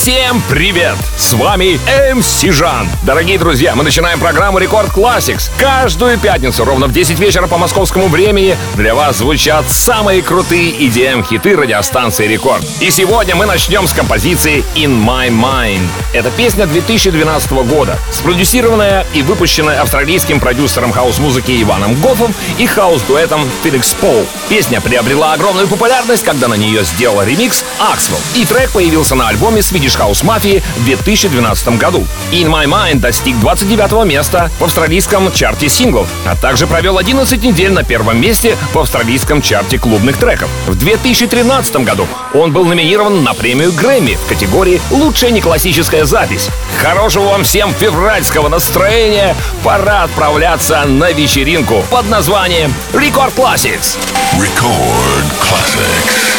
Всем привет! С вами MC Жан. Дорогие друзья, мы начинаем программу Record Classics. Каждую пятницу ровно в 10 вечера по московскому времени для вас звучат самые крутые EDM-хиты радиостанции Рекорд. И сегодня мы начнем с композиции In My Mind. Это песня 2012 года, спродюсированная и выпущенная австралийским продюсером хаус-музыки Иваном Гофом и хаус-дуэтом Feenixpawl. Песня приобрела огромную популярность, когда на нее сделал ремикс Axwell, и трек появился на альбоме Swedish British House Mafia в 2012 году. In My Mind достиг 29 места в австралийском чарте синглов, а также провел 11 недель на первом месте в австралийском чарте клубных треков. В 2013 году он был номинирован на премию Грэмми в категории «Лучшая неклассическая запись». Хорошего вам всем февральского настроения! Пора отправляться на вечеринку под названием Record Classics. Record Classics.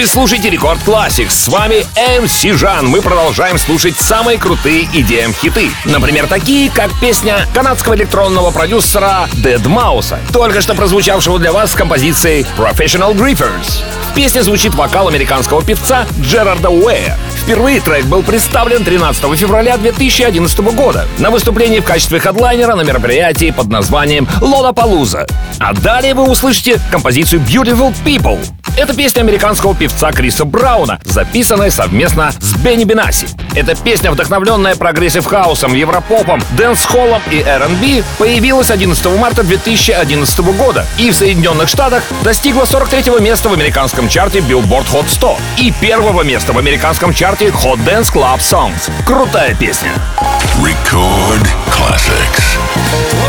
Вы слушаете Рекорд Classics. С вами MC Жан. Мы продолжаем слушать самые крутые EDM хиты. Например, такие, как песня канадского электронного продюсера Dead Mouse, только что прозвучавшего для вас с композицией Professional Griefers. В песне звучит вокал американского певца Джерарда Уэя. Впервые трек был представлен 13 февраля 2011 года на выступлении в качестве хедлайнера на мероприятии под названием Лолапалуза. А далее вы услышите композицию Beautiful People. Это песня американского певца Криса Брауна, записанная совместно с Бенни Бенаси. Эта песня, вдохновленная прогрессив хаусом, европопом, дэнс-холлом и R&B, появилась 11 марта 2011 года и в Соединенных Штатах достигла 43 места в американском чарте Billboard Hot 100 и первого места в американском чарте Hot Dance Club Songs. Крутая песня. Record classics.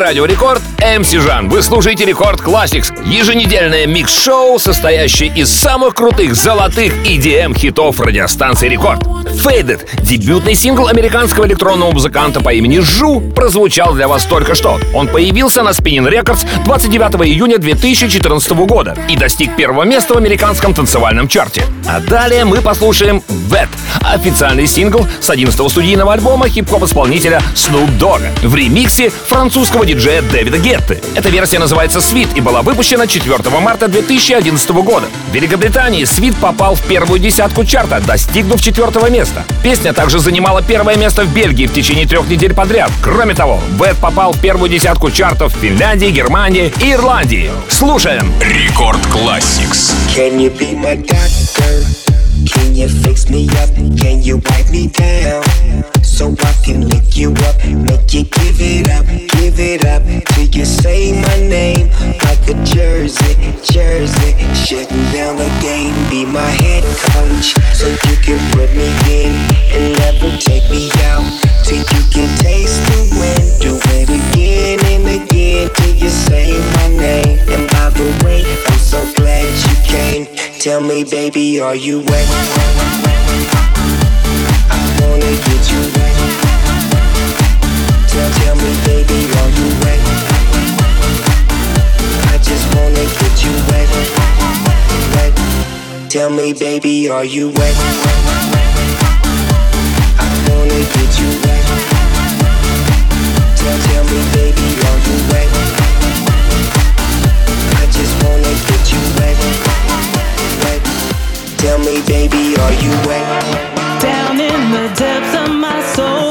Радио Рекорд MC Жан. Вы слушаете Рекорд Classics, еженедельное микс-шоу, состоящее из самых крутых золотых EDM-хитов радиостанции Рекорд. Faded, дебютный сингл американского электронного музыканта по имени ZHU, прозвучал для вас только что. Он появился на Spinning Records 29 июня 2014 года и достиг первого места в американском танцевальном чарте. А далее мы послушаем Wet, официальный сингл с 11-го студийного альбома хип-хоп-исполнителя Snoop Dogg в ремиксе французского диджея Дэвида Гетты. Эта версия называется Sweat и была выпущена 4 марта 2011 года. В Великобритании Sweat попал в первую десятку чарта, достигнув четвертого места. Песня также занимала первое место в Бельгии в течение трех недель подряд. Кроме того, Бэт попал в первую десятку чартов в Финляндии, Германии и Ирландии. Слушаем. Рекорд Classics. Can you be my doctor? Can you fix me up? Can you wipe me down? So I can lick you up, make you give it up, give it up till you say my name like a jersey, jersey. Shutting down the game, be my head coach, so you can put me in and never take me out till you can taste the win. Do it again and again till you say my name. And by the way, I'm so glad you came. Tell me, baby, are you wet? I wanna get you wet. Tell, tell me, baby, are you wet? I just wanna get you wet. Tell me, baby, are you wet? I wanna get you wet. Tell, tell me, baby, are you wet? I just wanna get you wet, wet. Tell me, baby, are you wet? Down in the depths of my soul,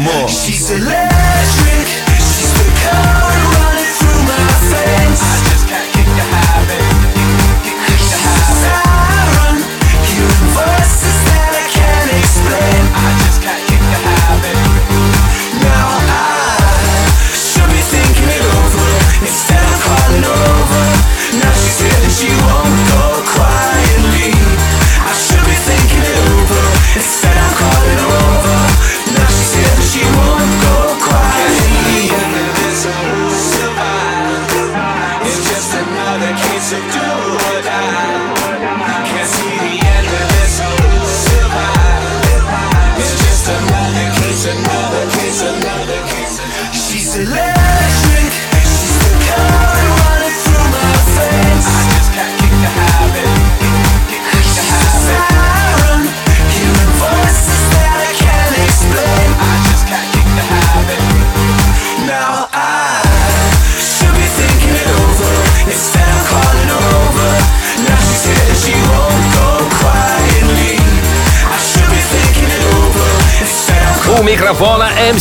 more. She's electric.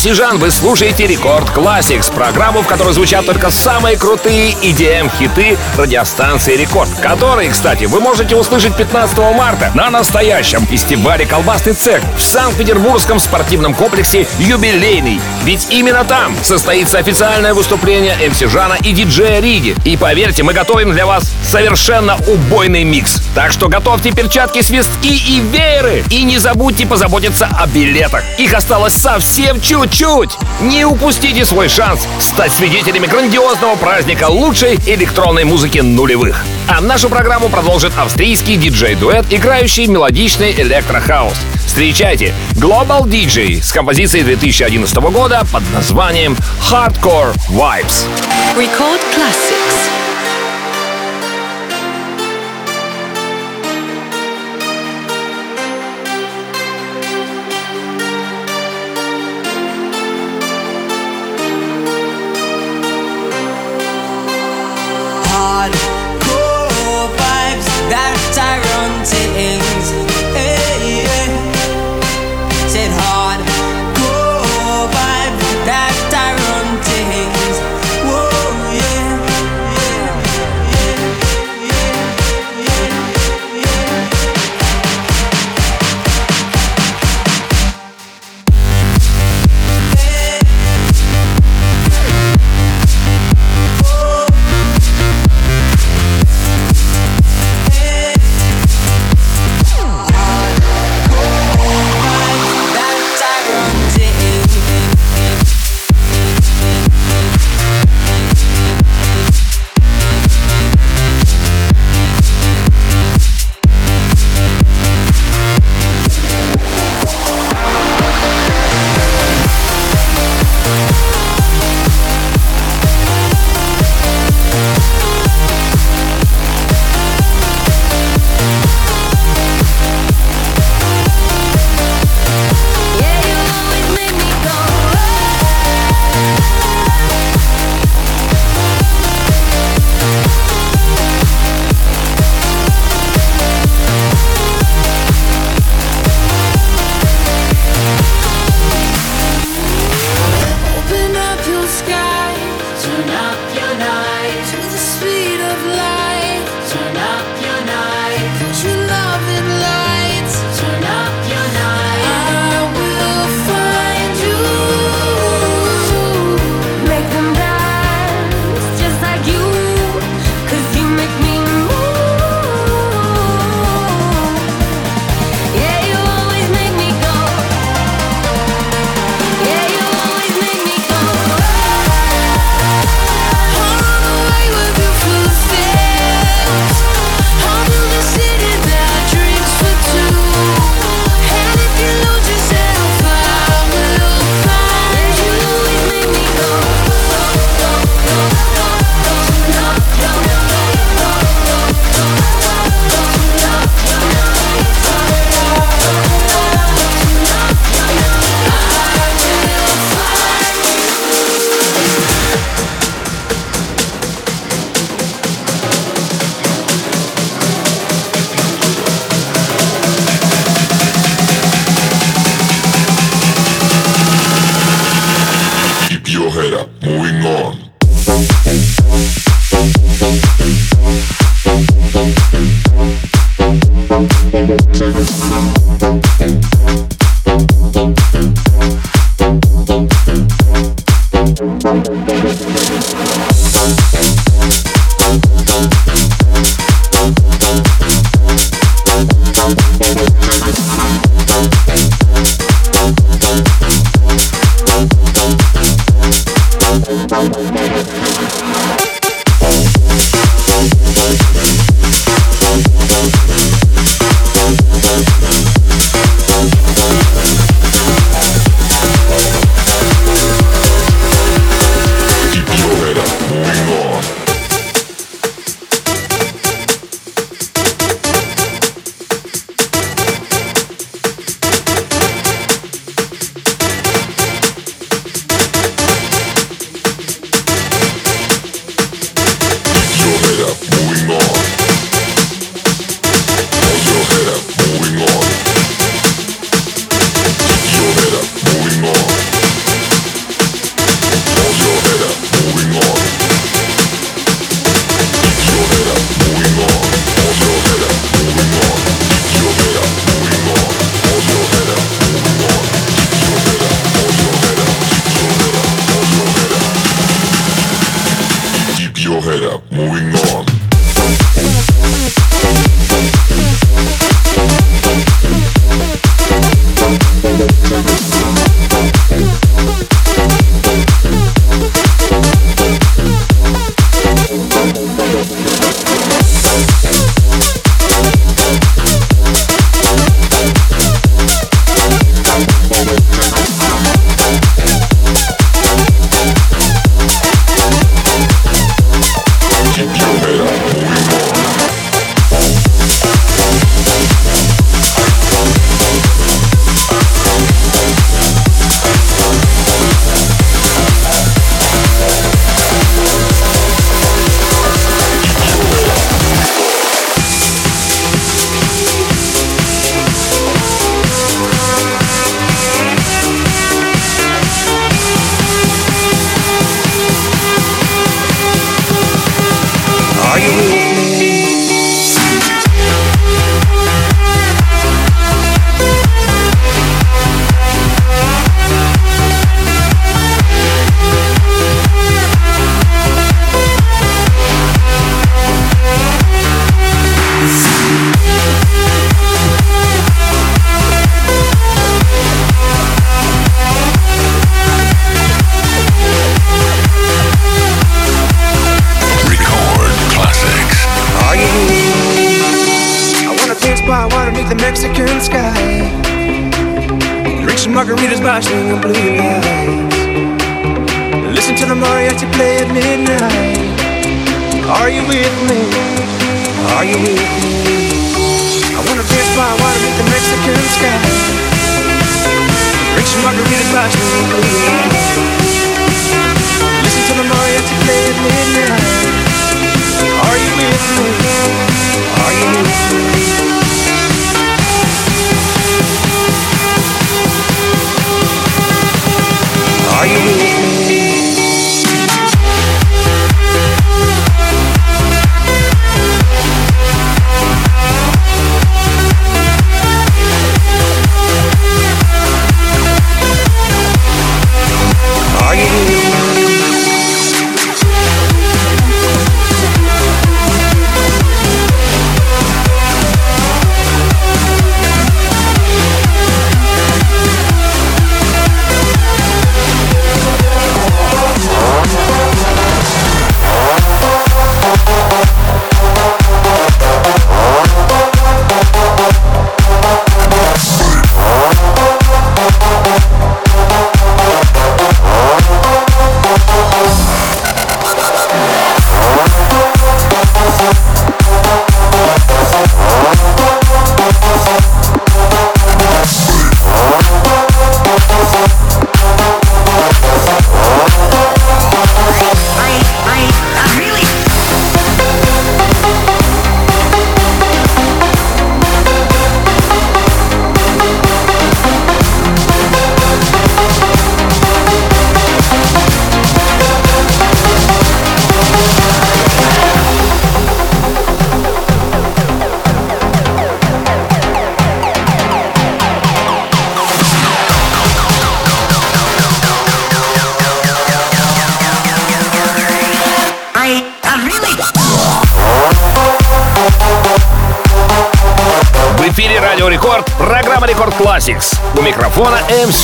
Микрофона MC Жан вы слушаете Рекорд Classics, программу, в которой звучат только самые крутые EDM-хиты радиостанции Рекорд, которые, кстати, вы можете услышать 15 марта на настоящем фестивале «Колбасный цех» в Санкт-Петербургском спортивном комплексе «Юбилейный». Ведь именно там состоится официальное выступление MC Жана и диджея Риги. И поверьте, мы готовим для вас совершенно убойный микс. Так что готовьте перчатки, свистки и вееры. И не забудьте позаботиться о билетах. Их осталось совсем чуть-чуть. Не упустите свой шанс стать свидетелями грандиозного праздника лучшей электронной музыки нулевых. А нашу программу продолжит австрийский диджей-дуэт, играющий мелодичный электрохаус. Встречайте Global DJ с композицией 2011 года под названием Hardcore Vibes. Record Classics. going on? Thank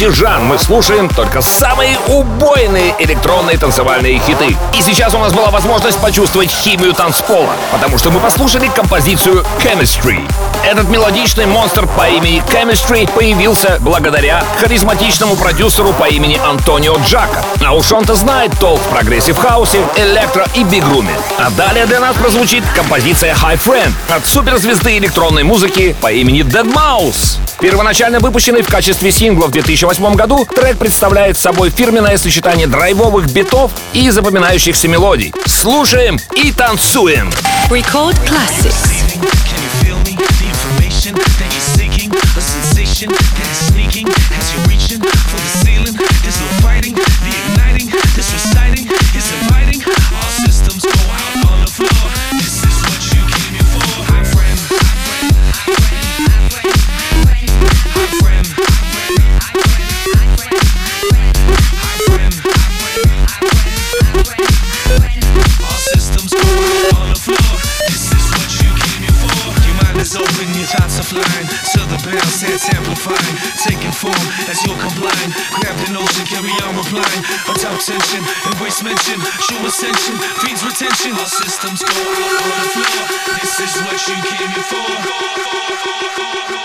микрофона MC Жан. Мы слушаем только самые убойные электронные танцевальные хиты. И сейчас у нас была возможность почувствовать химию танцпола, потому что мы послушали композицию Chemistry. Этот мелодичный монстр по имени Chemistry появился благодаря харизматичному продюсеру по имени Антонио Джака. А уж он-то знает толк в progressive хаусе, электро и big room е. А далее для нас прозвучит композиция Hi Friend от суперзвезды электронной музыки по имени deadmau5. Первоначально выпущенный в качестве сингла в 2008 году, трек представляет собой фирменное сочетание драйвовых битов и запоминающихся мелодий. Слушаем и танцуем! Record classics. Flying. The bounce, that's amplifying. Taking form as you're complying. Grab the notion, carry on replying. Atop tension, embrace mention. Show ascension, feeds retention. All systems go on the floor. This is what you came here for.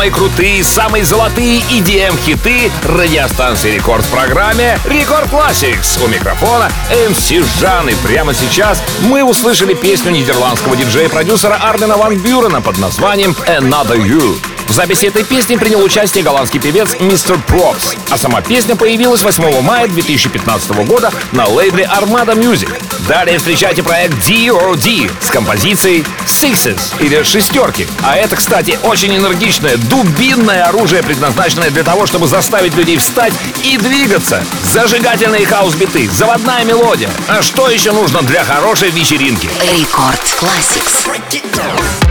Самые крутые, самые золотые EDM-хиты радиостанции Рекорд в программе Рекорд Classics. У микрофона MC Жан. И прямо сейчас мы услышали песню нидерландского диджея-продюсера Армина Ван Бюрена под названием Another You. В записи этой песни принял участие голландский певец Мистер Пропс, а сама песня появилась 8 мая 2015 года на лейбле Armada Music. Далее встречайте проект D.O.D. с композицией Sixes или шестерки. А это, кстати, очень энергичное, дубинное оружие, предназначенное для того, чтобы заставить людей встать и двигаться. Зажигательные хаус-биты, заводная мелодия. А что еще нужно для хорошей вечеринки? Рекорд Classics.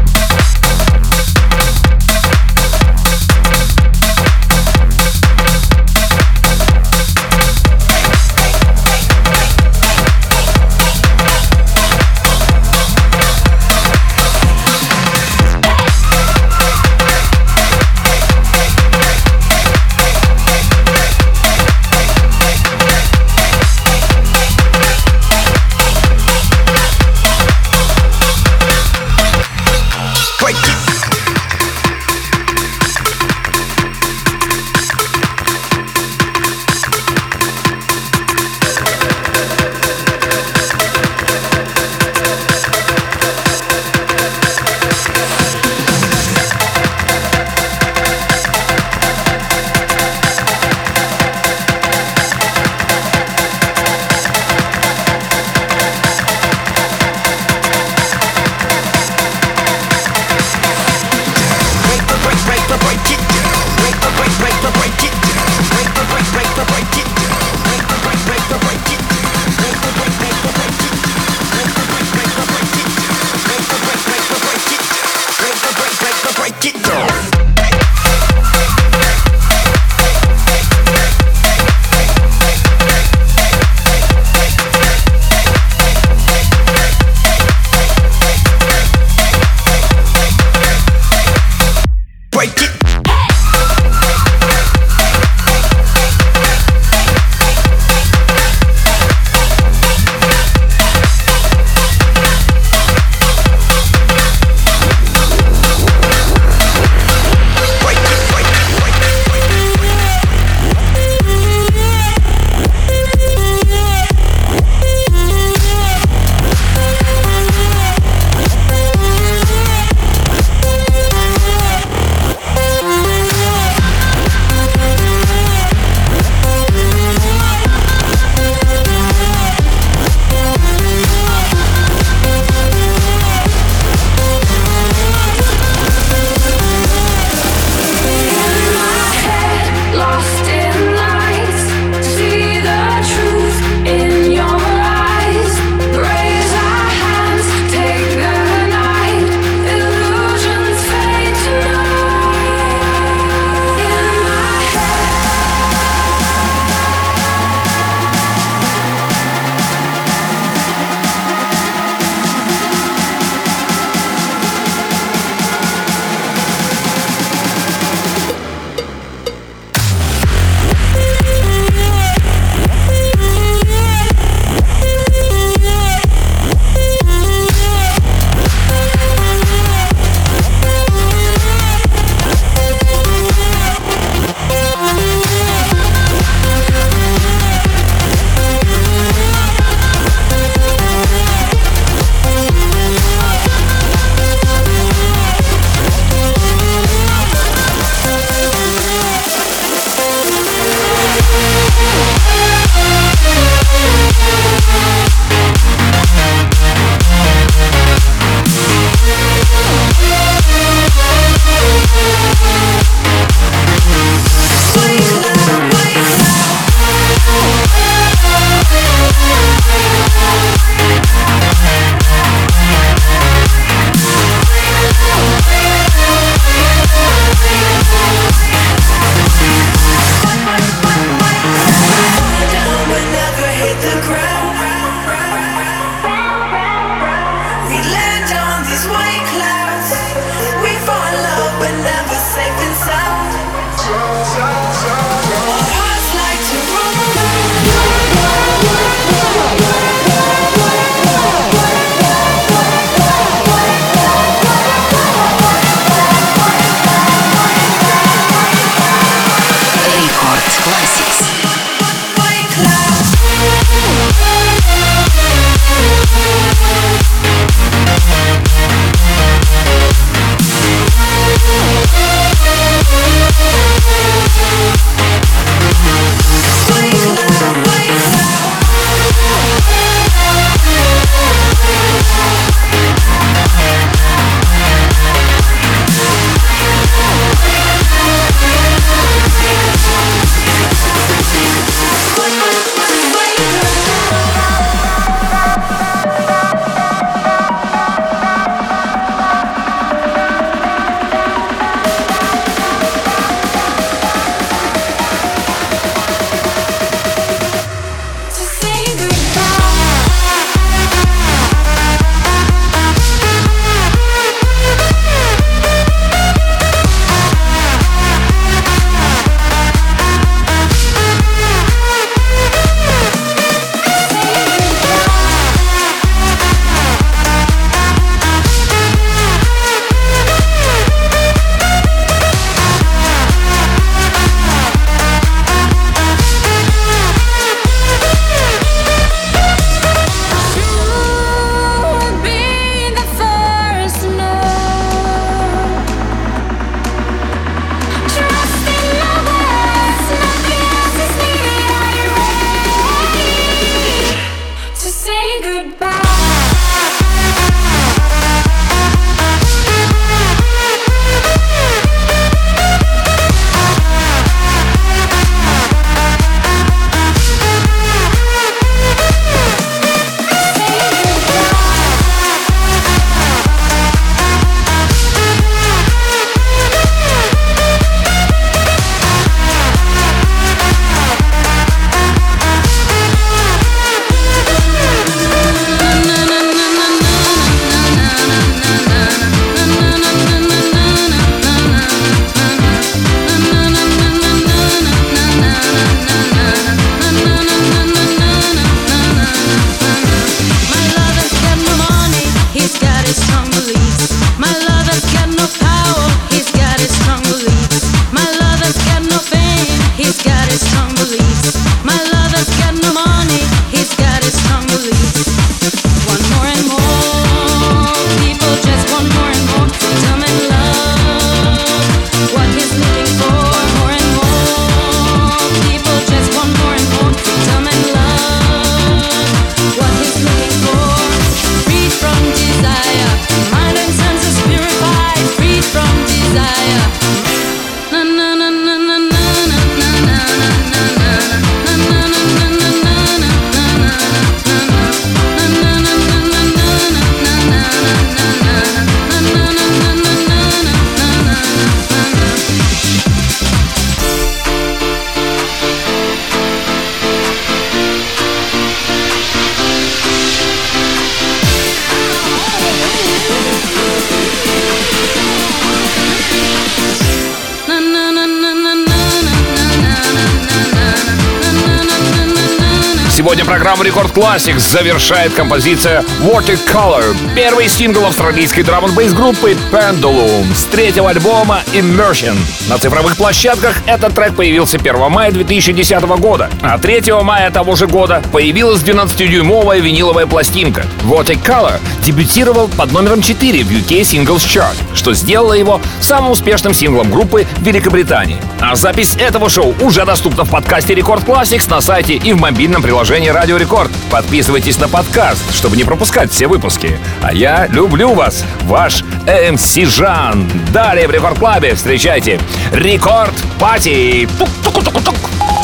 Программу Рекорд Classics завершает композиция Watercolor, первый сингл австралийской drum n bass группы Pendulum с третьего альбома Immersion. На цифровых площадках этот трек появился 1 мая 2010 года, а 3 мая того же года появилась 12-дюймовая виниловая пластинка. Watercolor дебютировал под номером 4 в UK Singles Chart, что сделало его самым успешным синглом группы в Великобритании. А запись этого шоу уже доступна в подкасте Рекорд Classics на сайте и в мобильном приложении Радио Рекорд. Подписывайтесь на подкаст, чтобы не пропускать все выпуски. А я люблю вас, ваш MC Жан. Далее в Рекорд Club е встречайте Рекорд Пати.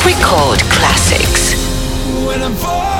Record Classics. When I'm falling